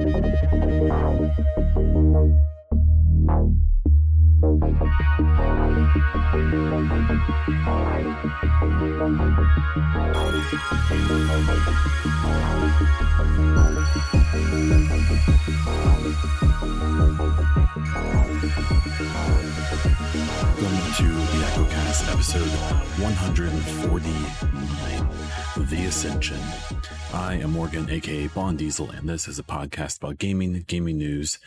Thank you. Welcome to the EchoCast episode 149, The Ascension. I am Morgan, aka Bond Diesel, and this is a podcast about gaming, gaming news,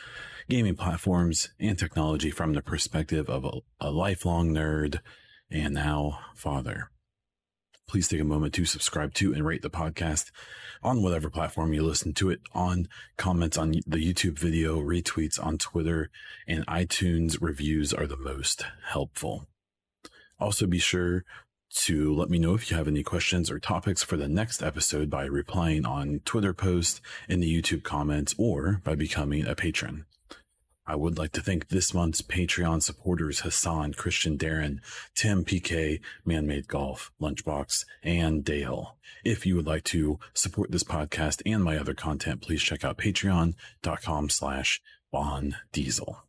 gaming platforms, and technology from the perspective of a, a lifelong nerd and now father. Please take a moment to subscribe to and rate the podcast on whatever platform you listen to it on, comments on the YouTube video, retweets on Twitter, and iTunes reviews are the most helpful. Also, be sure to let me know if you have any questions or topics for the next episode by replying on Twitter posts, in the YouTube comments, or by becoming a patron. I would like to thank this month's Patreon supporters Hassan, Christian Darren, Tim PK, Manmade Golf, Lunchbox, and Dale. If you would like to support this podcast and my other content, please check out patreon.com slash Bon Diesel.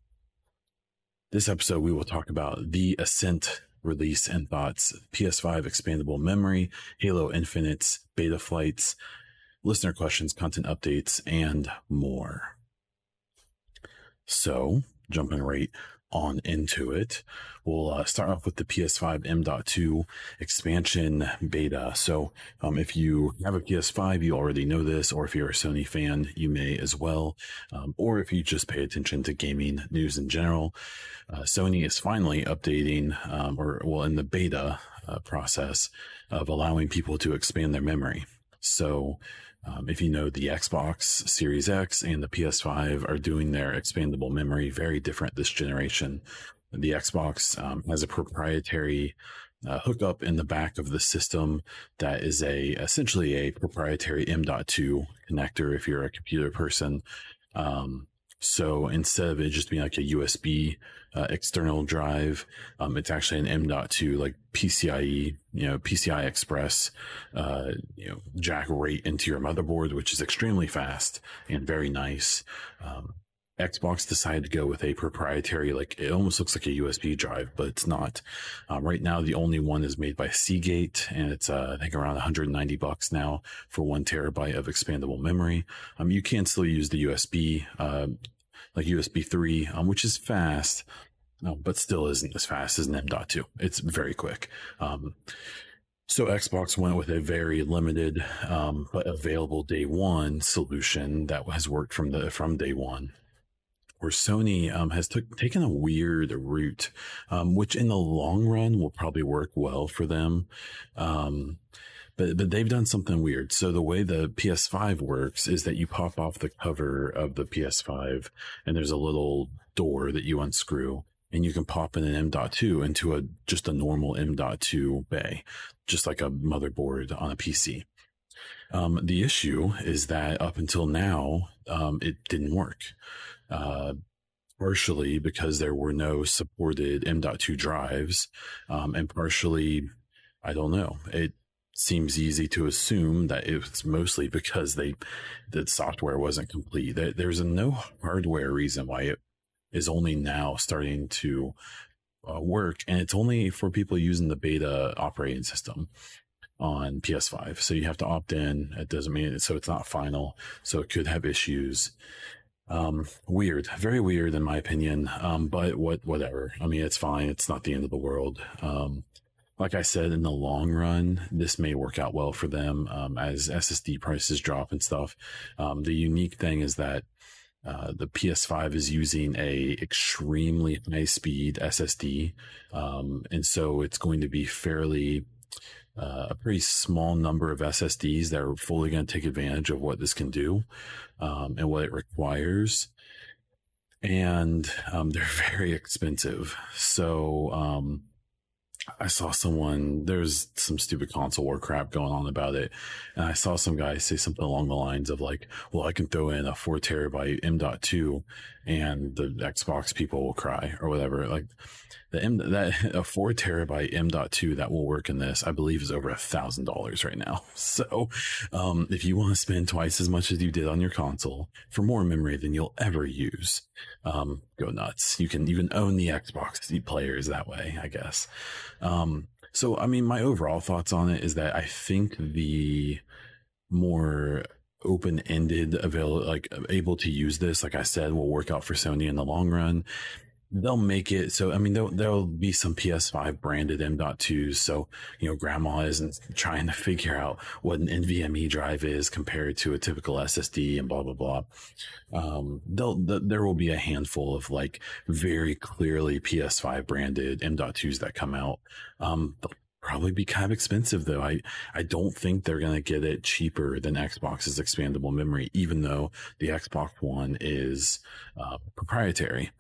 This episode, we will talk about the Ascent release and thoughts, PS5 expandable memory, Halo Infinite's beta flights, listener questions, content updates, and more. So, jumping right on into it, we'll uh, start off with the PS5 M.2 expansion beta. So, um, if you have a PS5, you already know this, or if you're a Sony fan, you may as well. Um, or if you just pay attention to gaming news in general, uh, Sony is finally updating, um, or well, in the beta uh, process of allowing people to expand their memory. So, um, if you know the Xbox Series X and the PS5 are doing their expandable memory very different this generation. The Xbox um, has a proprietary uh, hookup in the back of the system that is a essentially a proprietary M.2 connector if you're a computer person. Um, so instead of it just being like a USB uh, external drive, um, it's actually an M.2 like PCIe, you know, PCI Express, uh, you know, jack right into your motherboard, which is extremely fast and very nice. Um, Xbox decided to go with a proprietary, like it almost looks like a USB drive, but it's not. Um, right now, the only one is made by Seagate, and it's uh, I think around 190 bucks now for one terabyte of expandable memory. Um, you can still use the USB, uh, like USB 3, um, which is fast, uh, but still isn't as fast as an M.2. It's very quick. Um, so Xbox went with a very limited um, but available day one solution that has worked from the from day one where Sony um, has took, taken a weird route, um, which in the long run will probably work well for them. Um, but, but they've done something weird. So the way the PS5 works is that you pop off the cover of the PS5 and there's a little door that you unscrew and you can pop in an M.2 into a just a normal M.2 bay, just like a motherboard on a PC. Um, the issue is that up until now, um, it didn't work uh, partially because there were no supported M.2 drives, um, and partially, I don't know. It seems easy to assume that it's mostly because they the software wasn't complete. There's a no hardware reason why it is only now starting to uh, work, and it's only for people using the beta operating system on PS5. So you have to opt in. It doesn't mean it, so it's not final. So it could have issues. Um, weird, very weird in my opinion. Um, but what, whatever. I mean, it's fine. It's not the end of the world. Um, like I said, in the long run, this may work out well for them um, as SSD prices drop and stuff. Um, the unique thing is that uh, the PS5 is using a extremely high speed SSD, um, and so it's going to be fairly uh, a pretty small number of SSDs that are fully going to take advantage of what this can do um, and what it requires. And um, they're very expensive. So um, I saw someone, there's some stupid console war crap going on about it. And I saw some guy say something along the lines of like, well, I can throw in a four terabyte M.2 and the Xbox people will cry or whatever. Like, the M that a four terabyte M.2 that will work in this, I believe, is over a thousand dollars right now. So, um, if you want to spend twice as much as you did on your console for more memory than you'll ever use, um, go nuts. You can even own the Xbox players that way, I guess. Um, so, I mean, my overall thoughts on it is that I think the more open-ended available like able to use this like i said will work out for sony in the long run they'll make it so i mean there'll, there'll be some ps5 branded m.2s so you know grandma isn't trying to figure out what an nvme drive is compared to a typical ssd and blah blah blah um they'll there will be a handful of like very clearly ps5 branded m.2s that come out um they'll probably be kind of expensive though. I, I don't think they're going to get it cheaper than Xbox's expandable memory, even though the Xbox One is uh, proprietary.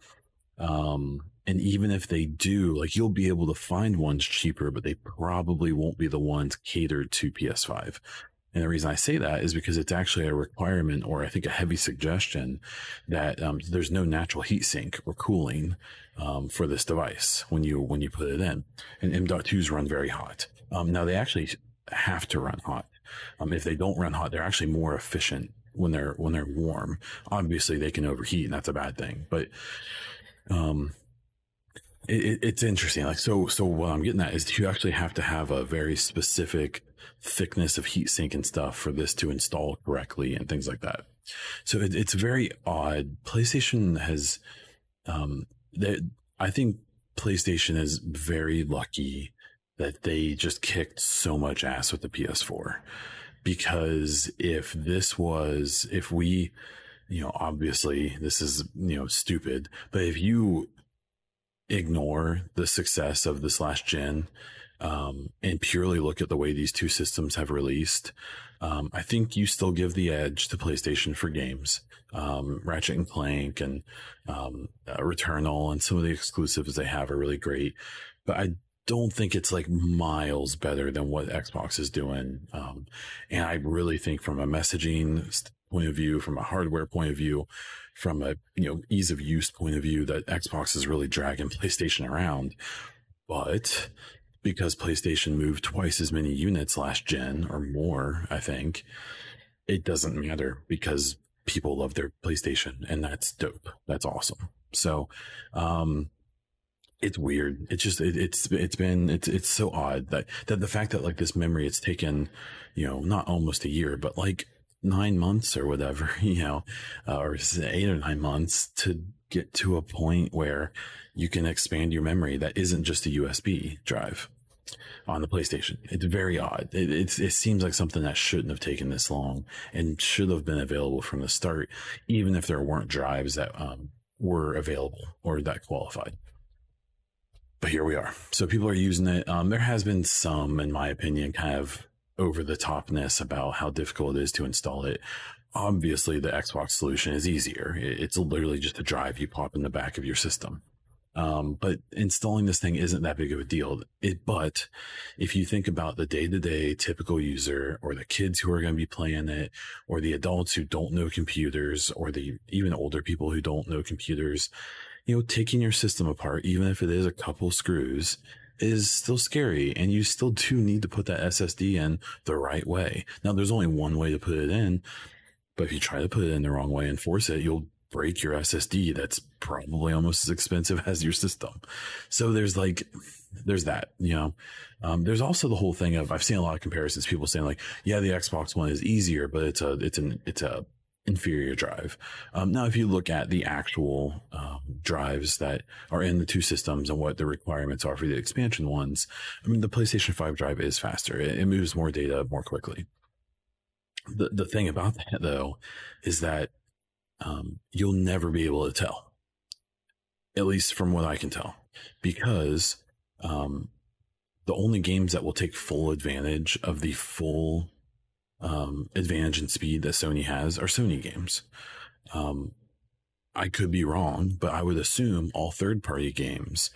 Um, and even if they do, like you'll be able to find ones cheaper, but they probably won't be the ones catered to PS5. And the reason I say that is because it's actually a requirement or I think a heavy suggestion that um, there's no natural heat sink or cooling um, for this device when you when you put it in. And M.2s run very hot. Um, now they actually have to run hot. Um, if they don't run hot, they're actually more efficient when they're when they're warm. Obviously, they can overheat, and that's a bad thing. But um, it, it's interesting. Like so, so what I'm getting at is you actually have to have a very specific thickness of heat sink and stuff for this to install correctly and things like that. So it, it's very odd. PlayStation has, um, that I think PlayStation is very lucky that they just kicked so much ass with the PS4 because if this was, if we, you know, obviously this is, you know, stupid, but if you ignore the success of this last gen um, and purely look at the way these two systems have released, um, I think you still give the edge to PlayStation for games. Um, Ratchet and Clank and um, uh, Returnal and some of the exclusives they have are really great, but I don't think it's like miles better than what Xbox is doing. Um, and I really think from a messaging point of view, from a hardware point of view, from a you know ease of use point of view, that Xbox is really dragging PlayStation around. But because PlayStation moved twice as many units last gen or more, I think it doesn't matter because people love their PlayStation and that's dope. That's awesome. So, um, it's weird. It's just it, it's it's been it's it's so odd that that the fact that like this memory it's taken, you know, not almost a year, but like nine months or whatever, you know, uh, or eight or nine months to get to a point where you can expand your memory that isn't just a USB drive on the PlayStation. It's very odd. It, it, it seems like something that shouldn't have taken this long and should have been available from the start, even if there weren't drives that um, were available or that qualified. But here we are. So people are using it. Um, there has been some, in my opinion, kind of over the topness about how difficult it is to install it. Obviously, the Xbox solution is easier. It's literally just a drive you pop in the back of your system. Um, but installing this thing isn't that big of a deal. It, but if you think about the day to day typical user or the kids who are going to be playing it or the adults who don't know computers or the even older people who don't know computers, you know, taking your system apart, even if it is a couple screws is still scary and you still do need to put that SSD in the right way. Now there's only one way to put it in, but if you try to put it in the wrong way and force it, you'll break your SSD. That's probably almost as expensive as your system. So there's like, there's that, you know, um, there's also the whole thing of, I've seen a lot of comparisons, people saying like, yeah, the Xbox one is easier, but it's a, it's an, it's a inferior drive. Um, now, if you look at the actual um, drives that are in the two systems and what the requirements are for the expansion ones, I mean, the PlayStation 5 drive is faster. It, it moves more data more quickly. The, the thing about that, though, is that um, you'll never be able to tell, at least from what I can tell, because um, the only games that will take full advantage of the full um, advantage and speed that Sony has are Sony games. Um, I could be wrong, but I would assume all third party games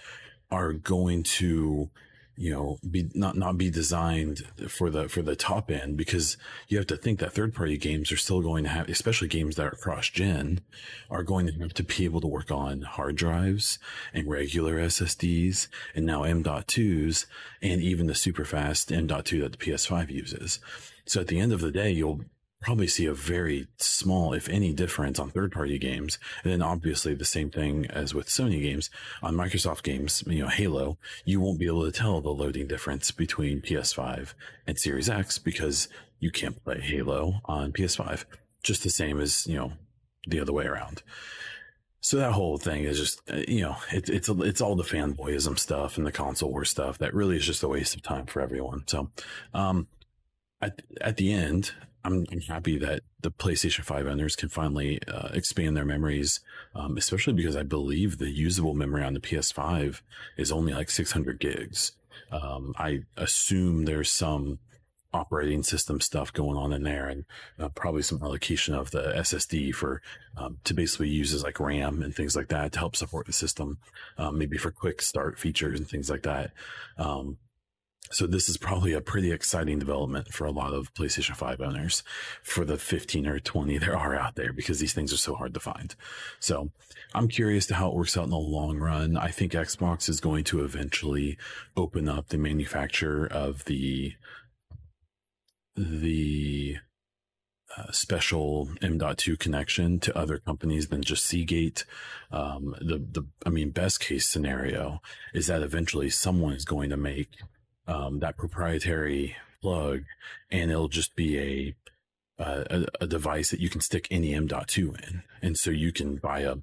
are going to you know be not not be designed for the for the top end because you have to think that third party games are still going to have especially games that are cross gen are going to have to be able to work on hard drives and regular SSDs and now M.2s and even the super fast M.2 that the PS5 uses. So at the end of the day you'll probably see a very small, if any, difference on third party games. And then obviously the same thing as with Sony games on Microsoft games, you know, Halo, you won't be able to tell the loading difference between PS5 and Series X because you can't play Halo on PS5. Just the same as, you know, the other way around. So that whole thing is just, uh, you know, it, it's it's all the fanboyism stuff and the console war stuff that really is just a waste of time for everyone. So, um, at at the end, I'm, happy that the PlayStation 5 owners can finally uh, expand their memories, um, especially because I believe the usable memory on the PS5 is only like 600 gigs. Um, I assume there's some operating system stuff going on in there and uh, probably some allocation of the SSD for um, to basically use as like RAM and things like that to help support the system, um, maybe for quick start features and things like that. Um, so this is probably a pretty exciting development for a lot of PlayStation 5 owners for the 15 or 20 there are out there because these things are so hard to find. So I'm curious to how it works out in the long run. I think Xbox is going to eventually open up the manufacture of the the uh, special M.2 connection to other companies than just Seagate. Um, the the I mean, best case scenario is that eventually someone is going to make um, that proprietary plug, and it'll just be a, a, a device that you can stick any M.2 in, and so you can buy a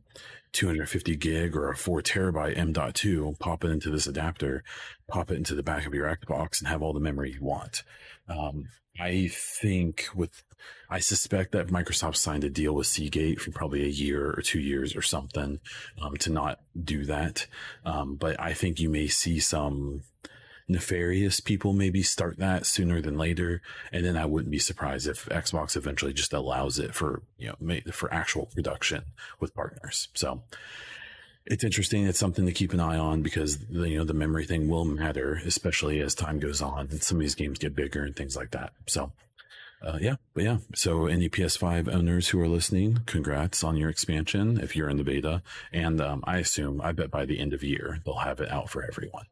250 gig or a four terabyte M.2, pop it into this adapter, pop it into the back of your Xbox, and have all the memory you want. Um, I think with, I suspect that Microsoft signed a deal with Seagate for probably a year or two years or something um, to not do that. Um, but I think you may see some nefarious people maybe start that sooner than later. And then I wouldn't be surprised if Xbox eventually just allows it for, you know, for actual production with partners. So it's interesting. It's something to keep an eye on because the, you know, the memory thing will matter, especially as time goes on and some of these games get bigger and things like that. So, uh, yeah, but yeah. So any PS5 owners who are listening, congrats on your expansion if you're in the beta. And um, I assume, I bet by the end of year, they'll have it out for everyone.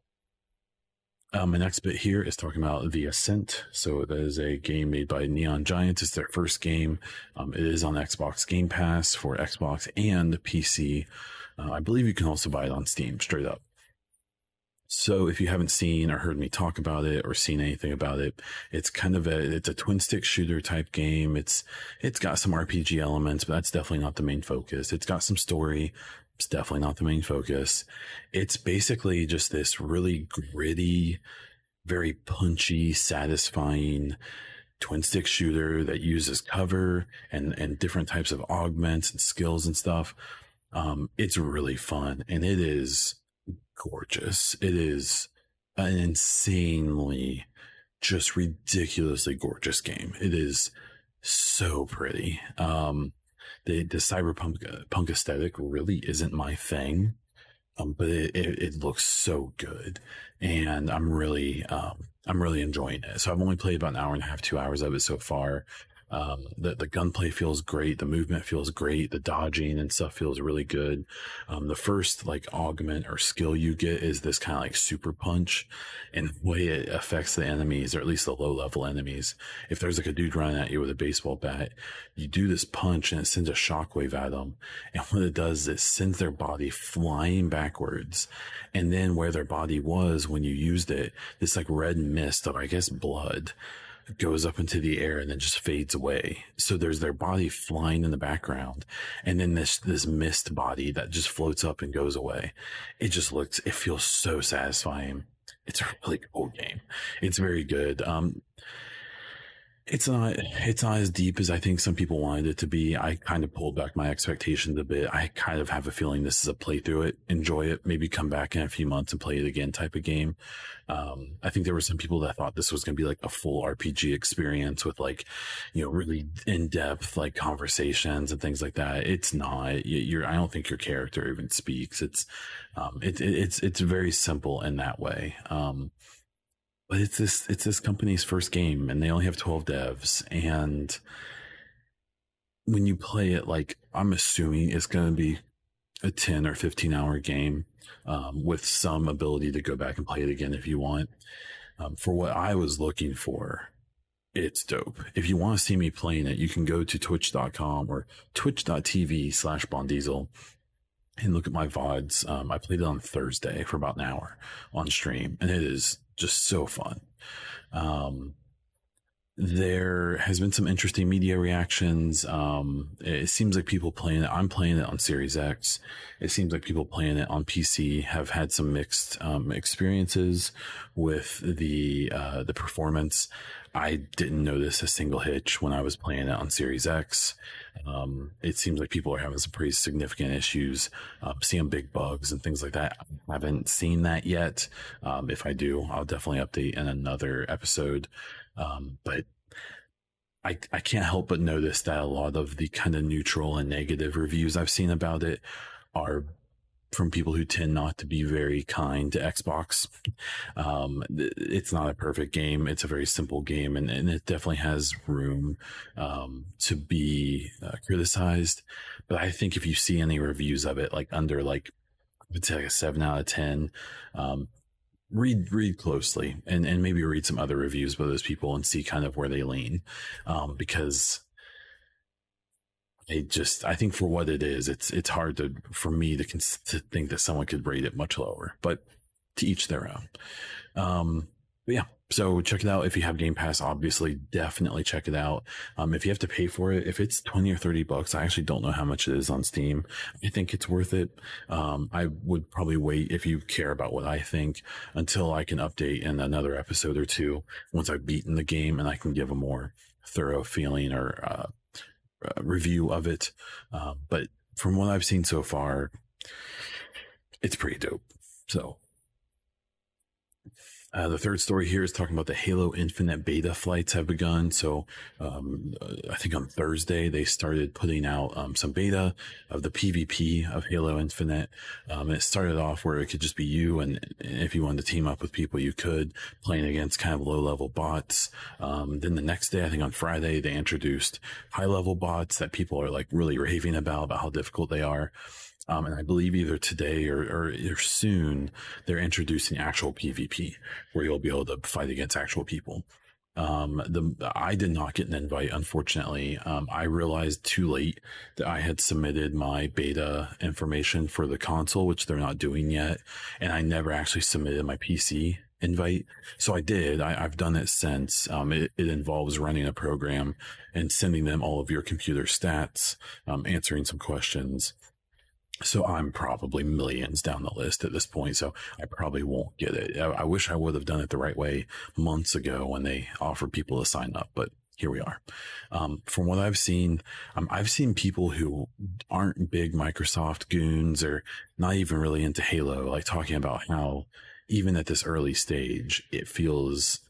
Um, my next bit here is talking about The Ascent. So that is a game made by Neon Giants. It's their first game. Um, it is on Xbox Game Pass for Xbox and PC. Uh, I believe you can also buy it on Steam straight up. So if you haven't seen or heard me talk about it or seen anything about it, it's kind of a it's a twin stick shooter type game. It's it's got some RPG elements, but that's definitely not the main focus. It's got some story, it's definitely not the main focus. It's basically just this really gritty, very punchy, satisfying twin stick shooter that uses cover and, and different types of augments and skills and stuff. Um, it's really fun and it is gorgeous. It is an insanely, just ridiculously gorgeous game. It is so pretty. Um, the the cyberpunk uh, punk aesthetic really isn't my thing, um, but it, it, it looks so good, and I'm really um, I'm really enjoying it. So I've only played about an hour and a half, two hours of it so far, um, the, the gunplay feels great. The movement feels great. The dodging and stuff feels really good. Um, the first like augment or skill you get is this kind of like super punch and the way it affects the enemies or at least the low level enemies. If there's like a dude running at you with a baseball bat, you do this punch and it sends a shockwave at them. And what it does is it sends their body flying backwards. And then where their body was when you used it, this like red mist of, I guess, blood goes up into the air and then just fades away. So there's their body flying in the background and then this, this mist body that just floats up and goes away. It just looks, it feels so satisfying. It's a really cool game. It's very good. Um, it's not it's not as deep as I think some people wanted it to be. I kind of pulled back my expectations a bit. I kind of have a feeling this is a playthrough it, enjoy it, maybe come back in a few months and play it again type of game. Um, I think there were some people that thought this was going to be like a full RPG experience with like, you know, really in depth like conversations and things like that. It's not. You're. I don't think your character even speaks. It's, um, it, it, it's it's very simple in that way. Um, but it's this it's this company's first game and they only have 12 devs and when you play it like i'm assuming it's going to be a 10 or 15 hour game um, with some ability to go back and play it again if you want. Um, for what i was looking for it's dope. If you want to see me playing it you can go to twitch.com or twitch.tv slash bondiesel and look at my vods um, i played it on thursday for about an hour on stream and it is just so fun. Um, there has been some interesting media reactions. Um, it seems like people playing it. I'm playing it on Series X. It seems like people playing it on PC have had some mixed um, experiences with the uh, the performance. I didn't notice a single hitch when I was playing it on Series X. Um, it seems like people are having some pretty significant issues, um, seeing big bugs and things like that. I haven't seen that yet. Um, if I do, I'll definitely update in another episode. Um, but I, I can't help but notice that a lot of the kind of neutral and negative reviews I've seen about it are from people who tend not to be very kind to Xbox. Um, it's not a perfect game. It's a very simple game and, and it definitely has room, um, to be uh, criticized. But I think if you see any reviews of it, like under like, it's like a seven out of 10, um, read read closely and and maybe read some other reviews by those people and see kind of where they lean um, because it just I think for what it is, it's it's hard to for me to to think that someone could rate it much lower, but to each their own. Um, yeah, so check it out if you have Game Pass. Obviously, definitely check it out. Um, if you have to pay for it, if it's twenty or thirty bucks, I actually don't know how much it is on Steam. I think it's worth it. Um, I would probably wait if you care about what I think until I can update in another episode or two once I've beaten the game and I can give a more thorough feeling or uh, uh, review of it. Um, but from what I've seen so far, it's pretty dope. So uh, the third story here is talking about the Halo Infinite beta flights have begun. So um, I think on Thursday they started putting out um, some beta of the PvP of Halo Infinite. Um, it started off where it could just be you, and if you wanted to team up with people, you could playing against kind of low level bots. Um, then the next day, I think on Friday, they introduced high level bots that people are like really raving about about how difficult they are. Um, and I believe either today or, or, or, soon they're introducing actual PvP where you'll be able to fight against actual people. Um, the I did not get an invite, unfortunately. Um, I realized too late that I had submitted my beta information for the console, which they're not doing yet, and I never actually submitted my PC invite. So I did. I, have done it since. Um, it, it, involves running a program and sending them all of your computer stats, um, answering some questions, so I'm probably millions down the list at this point. So I probably won't get it. I, I wish I would have done it the right way months ago when they offered people to sign up, but here we are. Um, from what I've seen, um, I've seen people who aren't big Microsoft goons or not even really into Halo, like talking about how even at this early stage, it feels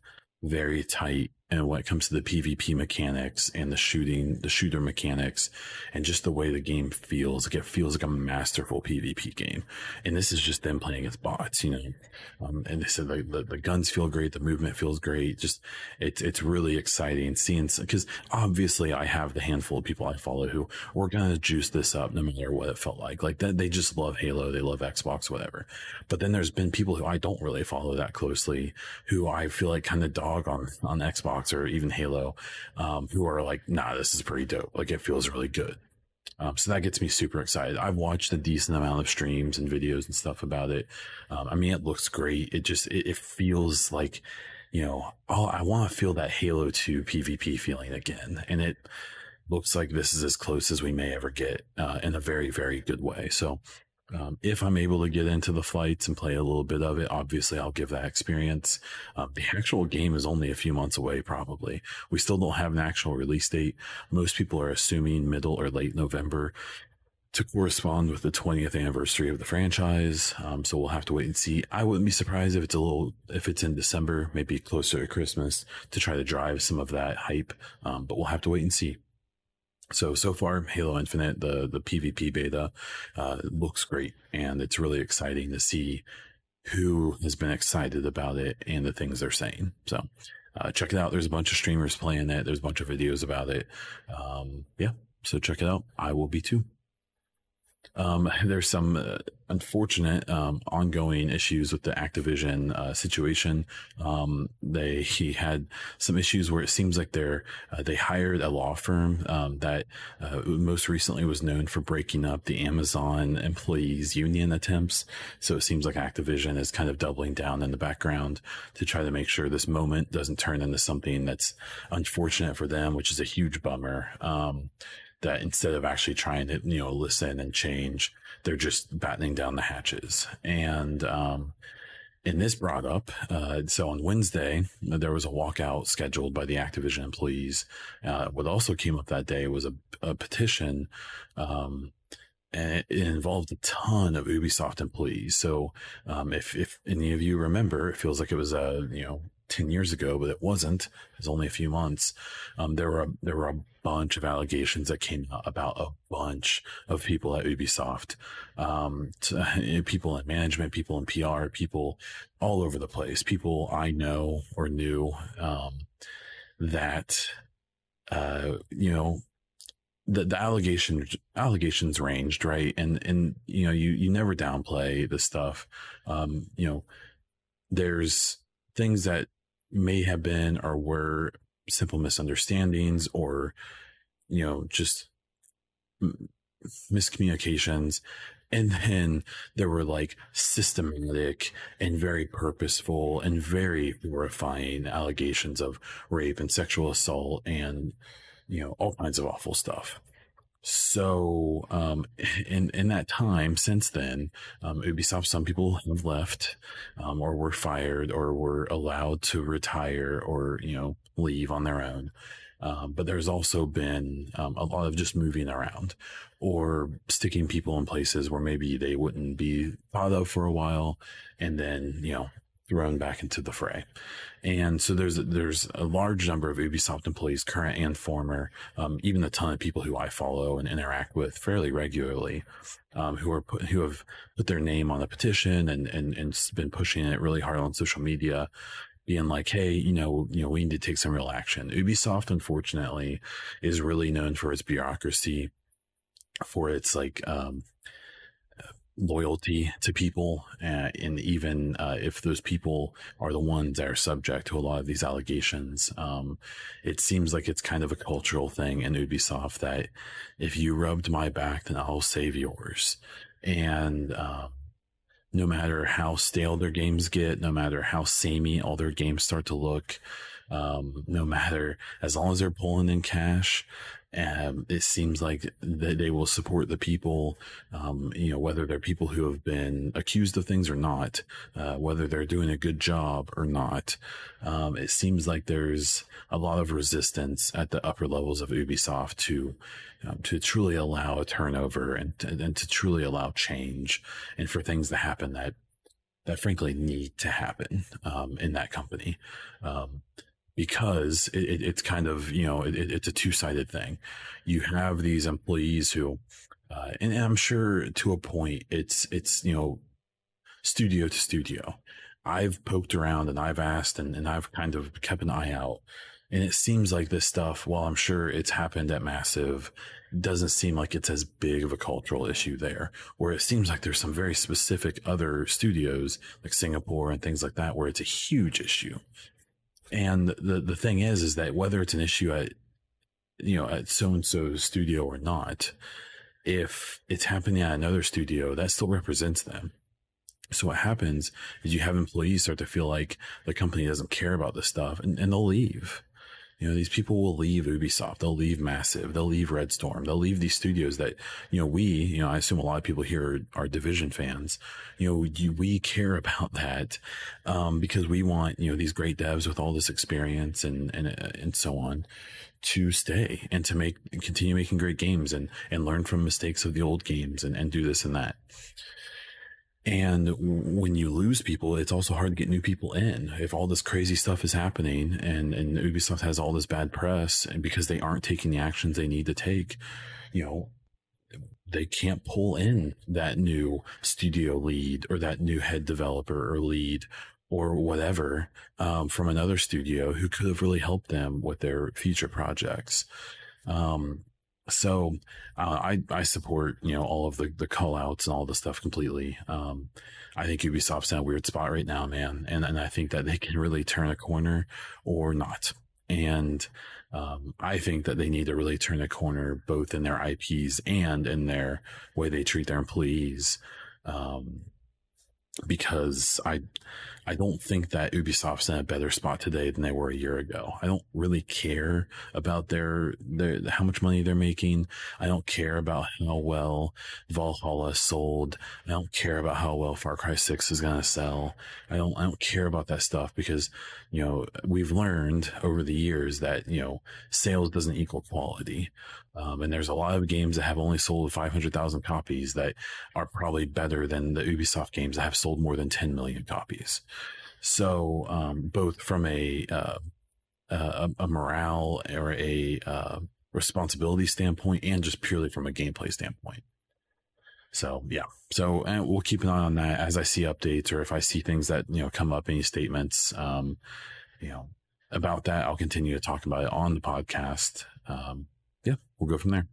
very tight and when it comes to the PvP mechanics and the shooting, the shooter mechanics, and just the way the game feels, like it feels like a masterful PvP game. And this is just them playing as bots, you know. Um, and they said the, the, the guns feel great, the movement feels great. Just it's it's really exciting seeing because obviously I have the handful of people I follow who we're gonna juice this up no matter what it felt like. Like that, they just love Halo, they love Xbox, whatever. But then there's been people who I don't really follow that closely, who I feel like kind of dog on on Xbox Xbox or even Halo, um, who are like, nah, this is pretty dope. Like it feels really good. Um, so that gets me super excited. I've watched a decent amount of streams and videos and stuff about it. Um, I mean, it looks great. It just, it, it feels like, you know, oh, I want to feel that Halo 2 PvP feeling again. And it looks like this is as close as we may ever get, uh, in a very, very good way. So um, if I'm able to get into the flights and play a little bit of it, obviously I'll give that experience. Um, the actual game is only a few months away, probably. We still don't have an actual release date. Most people are assuming middle or late November to correspond with the 20th anniversary of the franchise. Um, so we'll have to wait and see. I wouldn't be surprised if it's a little, if it's in December, maybe closer to Christmas to try to drive some of that hype. Um, but we'll have to wait and see. So so far, Halo Infinite, the the PvP beta, uh, looks great, and it's really exciting to see who has been excited about it and the things they're saying. So uh, check it out. There's a bunch of streamers playing it. There's a bunch of videos about it. Um, yeah, so check it out. I will be too. Um, there's some uh, unfortunate um, ongoing issues with the Activision uh, situation. Um, they he had some issues where it seems like they're uh, they hired a law firm um, that uh, most recently was known for breaking up the Amazon employees union attempts. So it seems like Activision is kind of doubling down in the background to try to make sure this moment doesn't turn into something that's unfortunate for them, which is a huge bummer. That instead of actually trying to you know listen and change they're just battening down the hatches and um in this brought up uh, so on wednesday there was a walkout scheduled by the activision employees uh, what also came up that day was a, a petition um, and it involved a ton of Ubisoft employees. So, um, if, if any of you remember, it feels like it was a, you know, 10 years ago, but it wasn't. It was only a few months. Um, there were, a, there were a bunch of allegations that came out about a bunch of people at Ubisoft, um, to, people in management, people in PR, people all over the place, people I know or knew, um, that, uh, you know, the, the allegations allegations ranged right and and you know you you never downplay the stuff um you know there's things that may have been or were simple misunderstandings or, you know, just miscommunications. And then there were like systematic and very purposeful and very horrifying allegations of rape and sexual assault and, you know, all kinds of awful stuff. So, um, in, in that time since then, um, Ubisoft, some people have left, um, or were fired or were allowed to retire or, you know, leave on their own. Um, but there's also been um, a lot of just moving around or sticking people in places where maybe they wouldn't be thought of for a while and then, you know, thrown back into the fray. And so there's there's a large number of Ubisoft employees, current and former, um, even a ton of people who I follow and interact with fairly regularly, um, who are put, who have put their name on a petition and and and been pushing it really hard on social media, being like, hey, you know, you know, we need to take some real action. Ubisoft, unfortunately, is really known for its bureaucracy, for its like um, loyalty to people uh, and even uh, if those people are the ones that are subject to a lot of these allegations um, it seems like it's kind of a cultural thing in ubisoft that if you rubbed my back then i'll save yours. And um, no matter how stale their games get no matter how samey all their games start to look um, no matter as long as they're pulling in cash um, it seems like that they will support the people, um, you know, whether they're people who have been accused of things or not, uh, whether they're doing a good job or not. Um, it seems like there's a lot of resistance at the upper levels of Ubisoft to um, to truly allow a turnover and to, and to truly allow change and for things to happen that that frankly need to happen um, in that company. Um, because it, it, it's kind of you know it, it's a two-sided thing. You have these employees who uh, and, and i'm sure to a point it's it's you know studio to studio. I've poked around and i've asked and, and i've kind of kept an eye out. And it seems like this stuff while i'm sure it's happened at massive doesn't seem like it's as big of a cultural issue there. Where it seems like there's some very specific other studios like singapore and things like that where it's a huge issue and the the thing is, is that whether it's an issue at you know at so and so's studio or not, if it's happening at another studio, that still represents them. So what happens is you have employees start to feel like the company doesn't care about this stuff, and, and they'll leave. You know, these people will leave Ubisoft. They'll leave Massive. They'll leave Red Storm. They'll leave these studios that, you know, we, you know, I assume a lot of people here are, are Division fans. You know, we, we care about that, um, because we want, you know, these great devs with all this experience and, and, uh, and so on to stay and to make, continue making great games and, and learn from mistakes of the old games and, and do this and that. And when you lose people, it's also hard to get new people in. If all this crazy stuff is happening and, and Ubisoft has all this bad press and because they aren't taking the actions they need to take, you know, they can't pull in that new studio lead or that new head developer or lead or whatever um, from another studio who could have really helped them with their future projects. Um, so uh, I I support you know all of the the call outs and all the stuff completely. Um, I think Ubisoft's in a weird spot right now, man, and and I think that they can really turn a corner or not. And um, I think that they need to really turn a corner both in their IPs and in their way they treat their employees. Um, because I I don't think that Ubisoft's in a better spot today than they were a year ago. I don't really care about their their how much money they're making. I don't care about how well Valhalla sold. I don't care about how well Far Cry 6 is going to sell. I don't I don't care about that stuff because, you know, we've learned over the years that, you know, sales doesn't equal quality. Um, and there's a lot of games that have only sold 500,000 copies that are probably better than the Ubisoft games that have sold more than 10 million copies. So, um, both from a, uh, a, a, morale or a uh, responsibility standpoint and just purely from a gameplay standpoint. So yeah, so and we'll keep an eye on that as I see updates or if I see things that you know come up, any statements, um, you know, about that. I'll continue to talk about it on the podcast. Um, yeah, we'll go from there.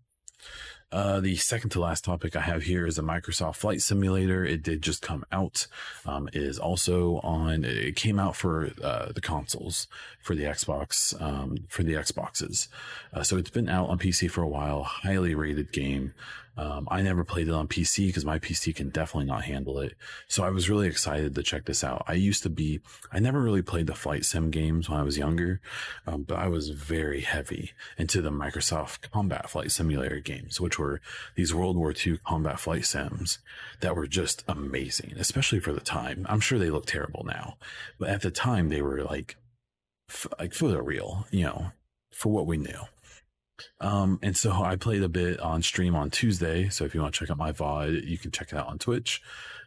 Uh, the second to last topic I have here is a Microsoft Flight Simulator. It did just come out. Um, it is also on. It came out for uh, the consoles for the Xbox um, for the Xboxes. Uh, so it's been out on PC for a while. Highly rated game. Um, I never played it on PC because my PC can definitely not handle it. So I was really excited to check this out. I used to be, I never really played the flight sim games when I was younger, um, but I was very heavy into the Microsoft Combat Flight Simulator games, which were these World War II combat flight sims that were just amazing, especially for the time. I'm sure they look terrible now, but at the time they were like, f- like for the real, you know, for what we knew. Um, and so I played a bit on stream on Tuesday. So if you want to check out my VOD, you can check it out on Twitch.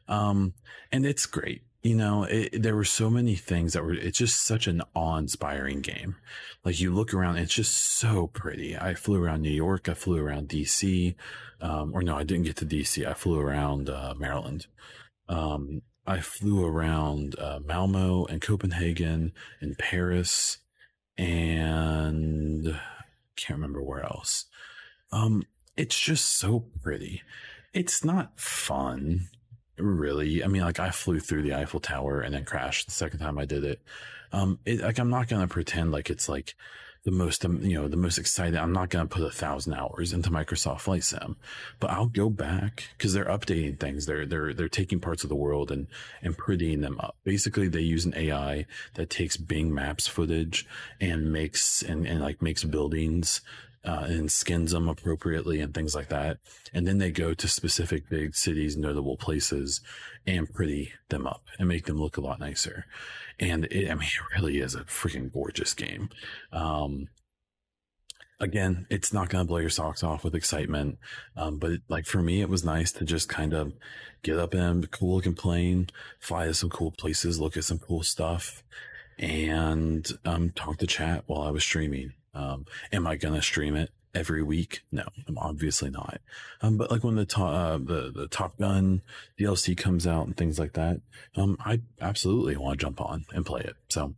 Um, and it's great. You know, it, there were so many things that were, it's just such an awe inspiring game. Like you look around, it's just so pretty. I flew around New York. I flew around DC. Um, or no, I didn't get to DC. I flew around, uh, Maryland. Um, I flew around, uh, Malmo and Copenhagen and Paris and can't remember where else. Um, it's just so pretty. It's not fun, really. I mean, like I flew through the Eiffel Tower and then crashed the second time I did it. Um, it, like I'm not gonna pretend like it's like the most, um, you know, the most excited. I'm not going to put a thousand hours into Microsoft Flight Sim, but I'll go back because they're updating things. They're, they're, they're taking parts of the world and, and prettying them up. Basically, they use an AI that takes Bing Maps footage and makes, and, and like makes buildings uh, and skins them appropriately and things like that. And then they go to specific big cities, notable places and pretty them up and make them look a lot nicer. And it, I mean, it really is a freaking gorgeous game. Um, again, it's not going to blow your socks off with excitement. Um, but it, like for me, it was nice to just kind of get up in a cool looking plane, fly to some cool places, look at some cool stuff and, um, talk to chat while I was streaming. Um, am I going to stream it every week? No, I'm obviously not. Um, but like when the, uh, the, the Top Gun DLC comes out and things like that, um, I absolutely want to jump on and play it. So,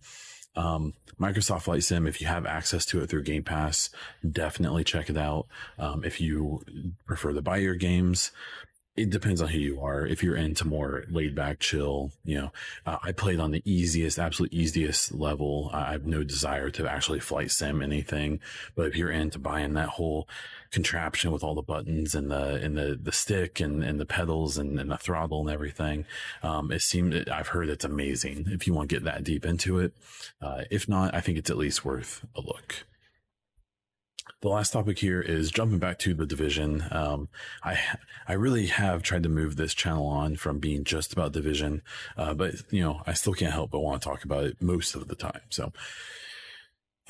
um, Microsoft Flight Sim, if you have access to it through Game Pass, definitely check it out. Um, if you prefer to buy your games, it depends on who you are. If you're into more laid back, chill, you know, uh, I played on the easiest, absolute easiest level. I have no desire to actually flight sim anything, but if you're into buying that whole contraption with all the buttons and the, and the, the stick and, and the pedals and, and the throttle and everything, um, it seemed, I've heard it's amazing if you want to get that deep into it. Uh, if not, I think it's at least worth a look the last topic here is jumping back to the division. Um, I I really have tried to move this channel on from being just about division, uh, but you know I still can't help but want to talk about it most of the time. So.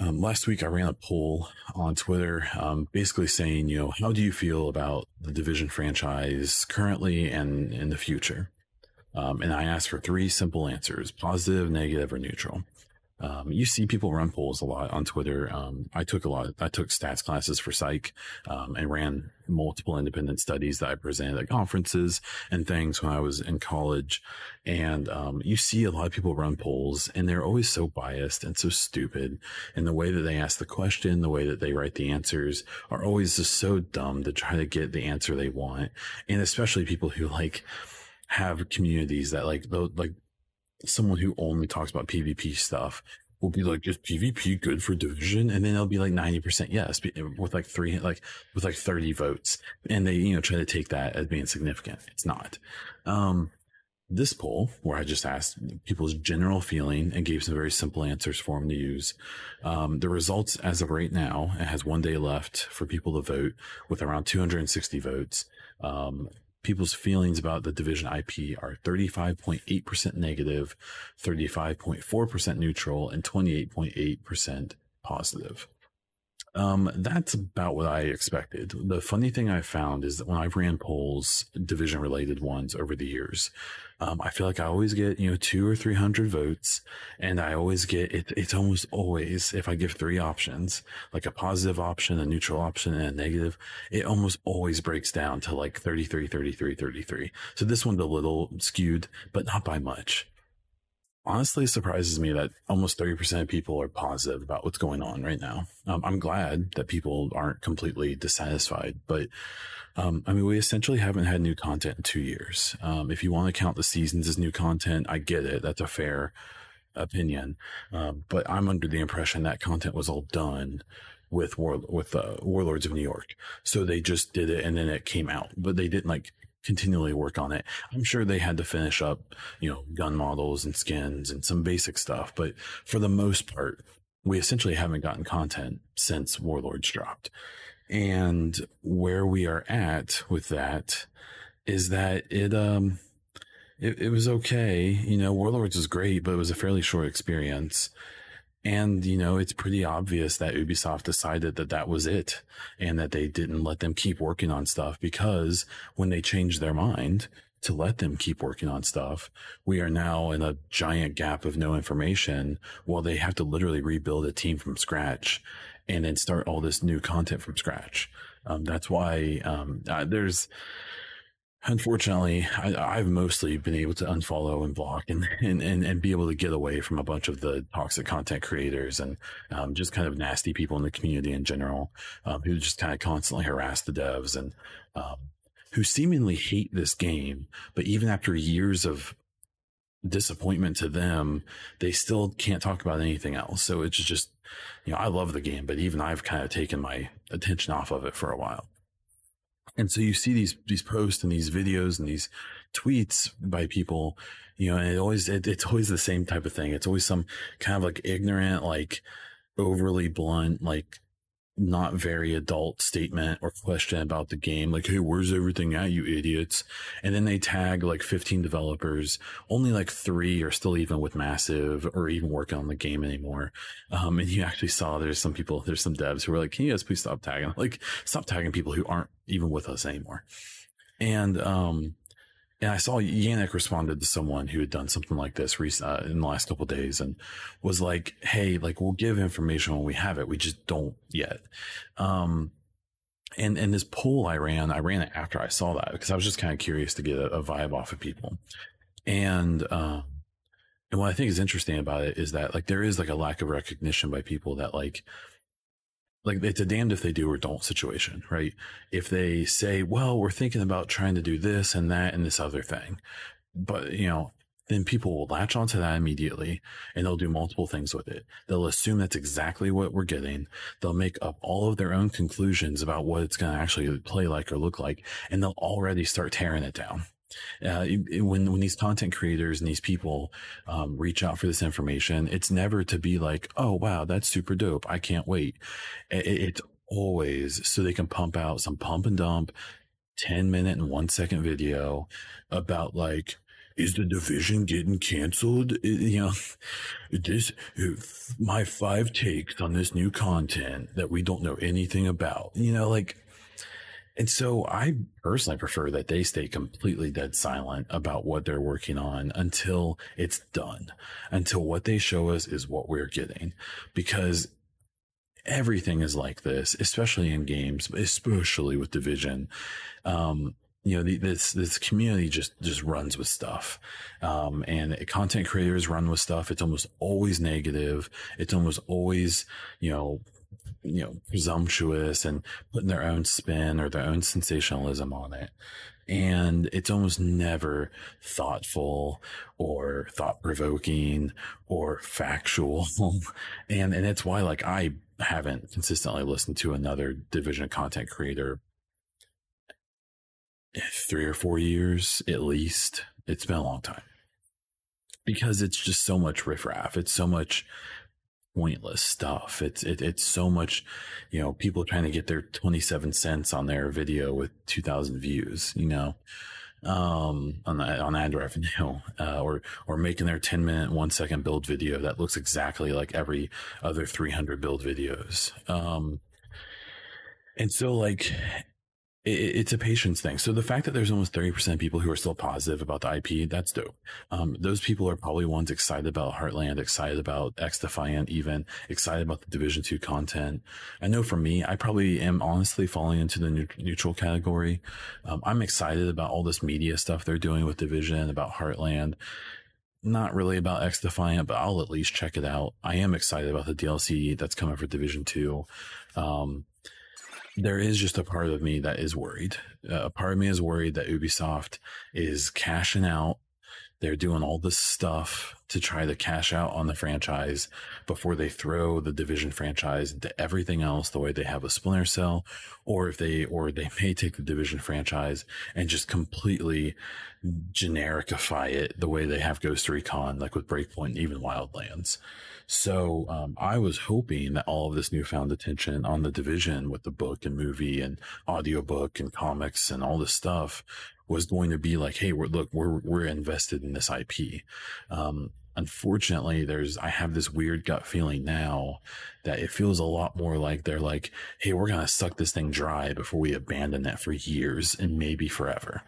Um, last week I ran a poll on Twitter, um, basically saying, you know, how do you feel about the division franchise currently and in the future? Um, and I asked for three simple answers: positive, negative, or neutral. Um, you see people run polls a lot on Twitter. Um, I took a lot. I took stats classes for psych um, and ran multiple independent studies that I presented at conferences and things when I was in college. And um, you see a lot of people run polls, and they're always so biased and so stupid. And the way that they ask the question, the way that they write the answers, are always just so dumb to try to get the answer they want. And especially people who like have communities that like like someone who only talks about PvP stuff will be like, is PvP good for division? And then they'll be like 90% yes, with like three, like with like 30 votes. And they, you know, try to take that as being significant. It's not. Um, this poll, where I just asked people's general feeling and gave some very simple answers for them to use. Um, the results as of right now, it has one day left for people to vote with around 260 votes. Um, people's feelings about the division IP are 35.8% negative, 35.4% neutral, and 28.8% positive. Um, that's about what I expected. The funny thing I found is that when I've ran polls, division related ones over the years, um, I feel like I always get, you know, two or 300 votes. And I always get it. It's almost always, if I give three options, like a positive option, a neutral option, and a negative, it almost always breaks down to like 33, 33, 33. So this one's a little skewed, but not by much honestly surprises me that almost 30% of people are positive about what's going on right now. Um, I'm glad that people aren't completely dissatisfied, but um, I mean, we essentially haven't had new content in two years. Um, if you want to count the seasons as new content, I get it. That's a fair opinion. Um, but I'm under the impression that content was all done with War with uh, Warlords of New York. So they just did it and then it came out, but they didn't like continually work on it. I'm sure they had to finish up, you know, gun models and skins and some basic stuff, but for the most part, we essentially haven't gotten content since Warlords dropped. And where we are at with that is that it um it, it was okay. You know, Warlords was great, but it was a fairly short experience. And, you know, it's pretty obvious that Ubisoft decided that that was it and that they didn't let them keep working on stuff because when they changed their mind to let them keep working on stuff, we are now in a giant gap of no information while they have to literally rebuild a team from scratch and then start all this new content from scratch. Um, that's why um, uh, there's unfortunately, I, have mostly been able to unfollow and block and, and, and, and, be able to get away from a bunch of the toxic content creators and um, just kind of nasty people in the community in general um, who just kind of constantly harass the devs and um, who seemingly hate this game. But even after years of disappointment to them, they still can't talk about anything else. So it's just, you know, I love the game, but even I've kind of taken my attention off of it for a while. And so you see these, these posts and these videos and these tweets by people, you know, and it always, it, it's always the same type of thing. It's always some kind of like ignorant, like overly blunt, like not very adult statement or question about the game. Like, Hey, where's everything at you idiots? And then they tag like 15 developers. Only like three are still even with massive or even working on the game anymore. Um, and you actually saw there's some people, there's some devs who were like, can you guys please stop tagging? Like, stop tagging people who aren't even with us anymore. And, um, and I saw Yannick responded to someone who had done something like this uh, in the last couple days and was like, Hey, like we'll give information when we have it. We just don't yet. Um, and, and this poll I ran, I ran it after I saw that because I was just kind of curious to get a, a vibe off of people. And, uh, and what I think is interesting about it is that like there is like a lack of recognition by people that like like it's a damned if they do or don't situation, right? If they say, well, we're thinking about trying to do this and that and this other thing, but you know, then people will latch onto that immediately and they'll do multiple things with it. They'll assume that's exactly what we're getting. They'll make up all of their own conclusions about what it's going to actually play like or look like. And they'll already start tearing it down uh, when when these content creators and these people um, reach out for this information, it's never to be like, oh wow, that's super dope. I can't wait. It, it's always so they can pump out some pump and dump, ten minute and one second video about like is the division getting canceled? You know, this, my five takes on this new content that we don't know anything about, you know, like And so I personally prefer that they stay completely dead silent about what they're working on until it's done, until what they show us is what we're getting. Because everything is like this, especially in games, especially with Division. Um, you know, the, this this community just just runs with stuff, um, and content creators run with stuff. It's almost always negative. It's almost always you know you know, presumptuous and putting their own spin or their own sensationalism on it. And it's almost never thoughtful or thought provoking or factual. and, and it's why like I haven't consistently listened to another division content creator three or four years at least. It's been a long time because it's just so much riffraff. It's so much pointless stuff. It's it, it's so much, you know, people trying to get their 27 cents on their video with 2000 views, you know, um, on the, on ad revenue, uh, or, or making their 10 minute, one second build video that looks exactly like every other 300 build videos. Um, and so like it's a patience thing. So the fact that there's almost 30% people who are still positive about the IP, that's dope. Um, those people are probably ones excited about Heartland, excited about X Defiant, even excited about the Division 2 content. I know for me, I probably am honestly falling into the neutral category. Um, I'm excited about all this media stuff they're doing with Division, about Heartland. Not really about X Defiant, but I'll at least check it out. I am excited about the DLC that's coming for Division 2. Um, there is just a part of me that is worried. Uh, a part of me is worried that Ubisoft is cashing out. They're doing all this stuff to try to cash out on the franchise before they throw the division franchise into everything else the way they have a Splinter Cell, or if they, or they may take the division franchise and just completely genericify it the way they have Ghost Recon, like with Breakpoint and even Wildlands. So um, I was hoping that all of this newfound attention on the division with the book and movie and audiobook and comics and all this stuff was going to be like, hey, we're look, we're we're invested in this IP. Um, unfortunately, there's I have this weird gut feeling now that it feels a lot more like they're like, hey, we're gonna suck this thing dry before we abandon that for years and maybe forever.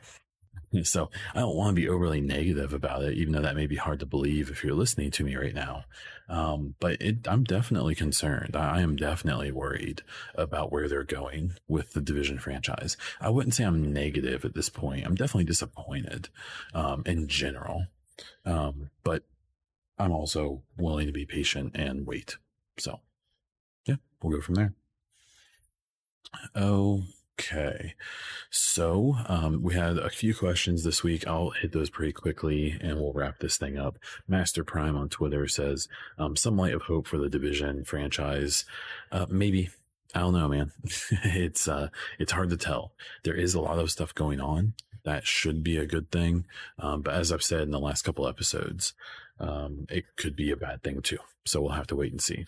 So I don't want to be overly negative about it, even though that may be hard to believe if you're listening to me right now. Um, but it, I'm definitely concerned. I am definitely worried about where they're going with the division franchise. I wouldn't say I'm negative at this point. I'm definitely disappointed um, in general. Um, but I'm also willing to be patient and wait. So yeah, we'll go from there. Oh, Okay. So um, we had a few questions this week. I'll hit those pretty quickly and we'll wrap this thing up. Master Prime on Twitter says, um, some light of hope for the division franchise. Uh, maybe. I don't know, man. it's, uh, it's hard to tell. There is a lot of stuff going on that should be a good thing. Um, but as I've said in the last couple episodes, um, it could be a bad thing too. So we'll have to wait and see.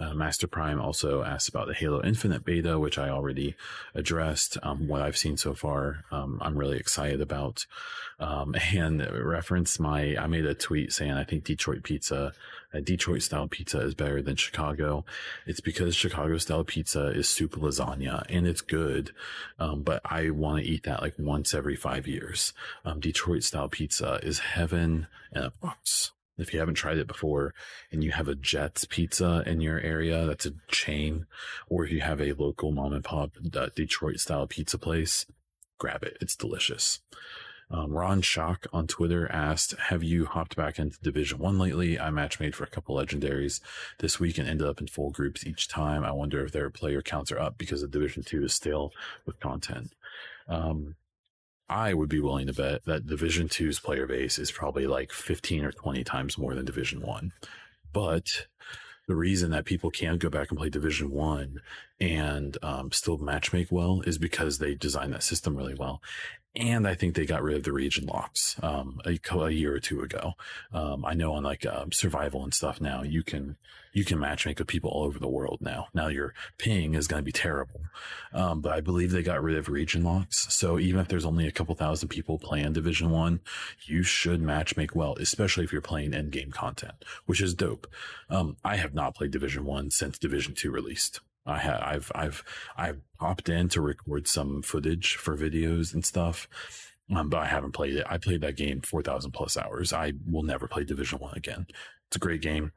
Uh, Master Prime also asked about the Halo Infinite beta, which I already addressed. Um, what I've seen so far, um, I'm really excited about. Um, and reference my, I made a tweet saying I think Detroit pizza, uh, Detroit style pizza is better than Chicago. It's because Chicago style pizza is soup lasagna and it's good. Um, but I want to eat that like once every five years. Um, Detroit style pizza is heaven in a box. If you haven't tried it before and you have a Jets pizza in your area, that's a chain, or if you have a local mom and pop uh, Detroit style pizza place, grab it. It's delicious. Um, Ron Shock on Twitter asked, "Have you hopped back into Division One lately? I match made for a couple legendaries this week and ended up in full groups each time. I wonder if their player counts are up because the Division Two is stale with content." Um, I would be willing to bet that Division 2's player base is probably like 15 or 20 times more than Division 1. But the reason that people can go back and play Division 1 and um, still matchmake well is because they designed that system really well and I think they got rid of the region locks um, a, a, year or two ago. Um, I know on like um, survival and stuff now, you can you can matchmake with people all over the world now. Now your ping is going to be terrible, um, but I believe they got rid of region locks. So even if there's only a couple thousand people playing Division One, you should matchmake well, especially if you're playing end game content, which is dope. Um, I have not played Division One since Division Two released. I have I've I've I've popped in to record some footage for videos and stuff. Um, but I haven't played it. I played that game 4,000 plus hours. I will never play Division One again. It's a great game.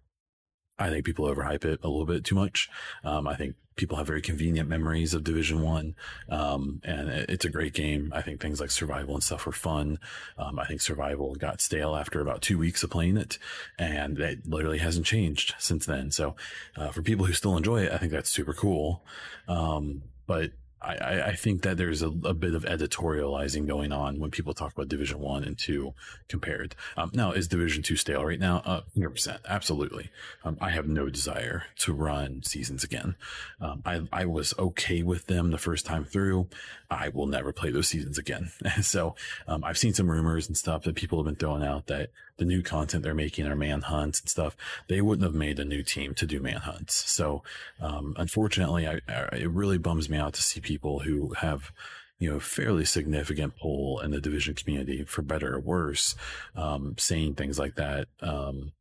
I think people overhype it a little bit too much. Um, I think people have very convenient memories of Division One, um, and it's a great game. I think things like survival and stuff were fun. Um, I think survival got stale after about two weeks of playing it, and it literally hasn't changed since then. So, uh, for people who still enjoy it, I think that's super cool. Um, but I, I, think that there's a, a, bit of editorializing going on when people talk about Division One and Two compared. Um, now, is Division Two stale right now? Uh, 100%, absolutely. Um, I have no desire to run seasons again. Um, I, I was okay with them the first time through. I will never play those seasons again. so um, I've seen some rumors and stuff that people have been throwing out that the new content they're making are manhunts and stuff. They wouldn't have made a new team to do manhunts. So um, unfortunately, I, I, it really bums me out to see people who have you know, fairly significant pull in the division community, for better or worse, um, saying things like that, um,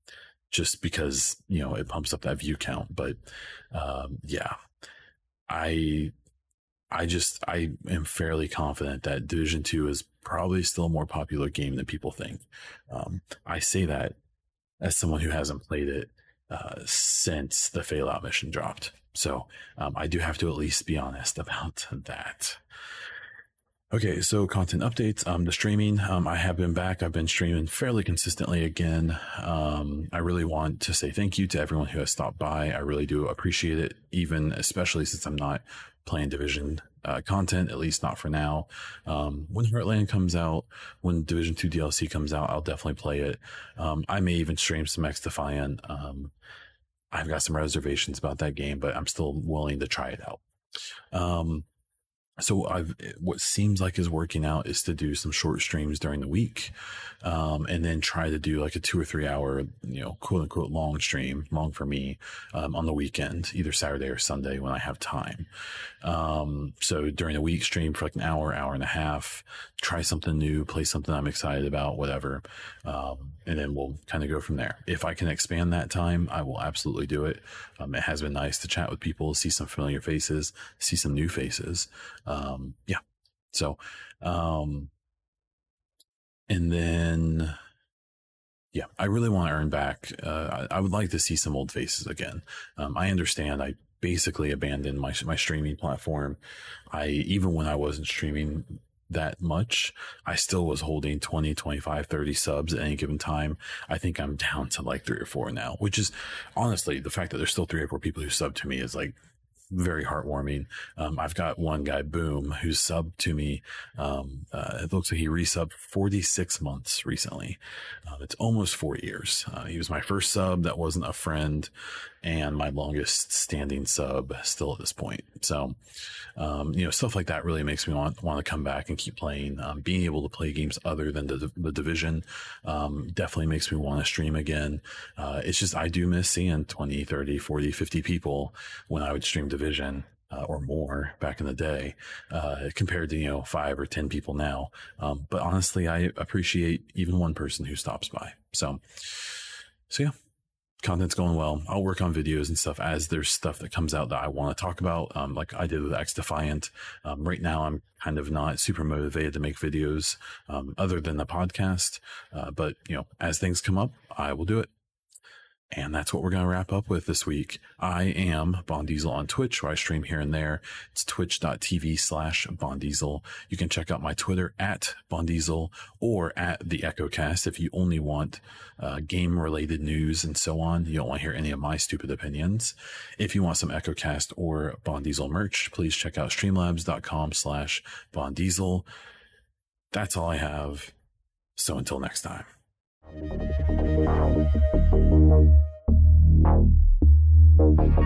just because you know it pumps up that view count. But um, yeah, I I just I am fairly confident that Division Two is probably still a more popular game than people think. Um, I say that as someone who hasn't played it uh, since the Fallout mission dropped, so um, I do have to at least be honest about that. Okay, so content updates. Um, the streaming, um, I have been back. I've been streaming fairly consistently again. Um, I really want to say thank you to everyone who has stopped by. I really do appreciate it, even especially since I'm not playing Division uh, content, at least not for now. Um, when Heartland comes out, when Division 2 DLC comes out, I'll definitely play it. Um, I may even stream some XDefiant. Um, I've got some reservations about that game, but I'm still willing to try it out. Um, so I've what seems like is working out is to do some short streams during the week, um, and then try to do like a two or three hour, you know, quote unquote long stream, long for me, um, on the weekend, either Saturday or Sunday when I have time. Um, so during the week, stream for like an hour, hour and a half, try something new, play something I'm excited about, whatever, um, and then we'll kind of go from there. If I can expand that time, I will absolutely do it. Um, it has been nice to chat with people, see some familiar faces, see some new faces um, yeah. So, um, and then, yeah, I really want to earn back. Uh, I, I, would like to see some old faces again. Um, I understand I basically abandoned my, my streaming platform. I, even when I wasn't streaming that much, I still was holding 20, 25, 30 subs at any given time. I think I'm down to like three or four now, which is honestly the fact that there's still three or four people who sub to me is like very heartwarming. Um, I've got one guy, Boom, who's subbed to me. Um, uh, it looks like he resubbed 46 months recently. Uh, it's almost four years. Uh, he was my first sub that wasn't a friend and my longest standing sub still at this point. So, um, you know, stuff like that really makes me want, want to come back and keep playing. Um, being able to play games other than the, the division, um, definitely makes me want to stream again. Uh, it's just, I do miss seeing 20, 30, 40, 50 people when I would stream division. Uh, or more back in the day, uh, compared to you know five or ten people now. Um, but honestly, I appreciate even one person who stops by. So, so yeah, content's going well. I'll work on videos and stuff as there's stuff that comes out that I want to talk about. Um, like I did with XDefiant. Um, right now, I'm kind of not super motivated to make videos um, other than the podcast. Uh, but you know, as things come up, I will do it. And that's what we're going to wrap up with this week. I am Bondiesel on Twitch, where I stream here and there. It's twitch.tv slash Bondiesel. You can check out my Twitter at Bondiesel or at the EchoCast if you only want uh, game related news and so on. You don't want to hear any of my stupid opinions. If you want some EchoCast or Bondiesel merch, please check out streamlabs.com slash Bondiesel. That's all I have. So until next time. Thank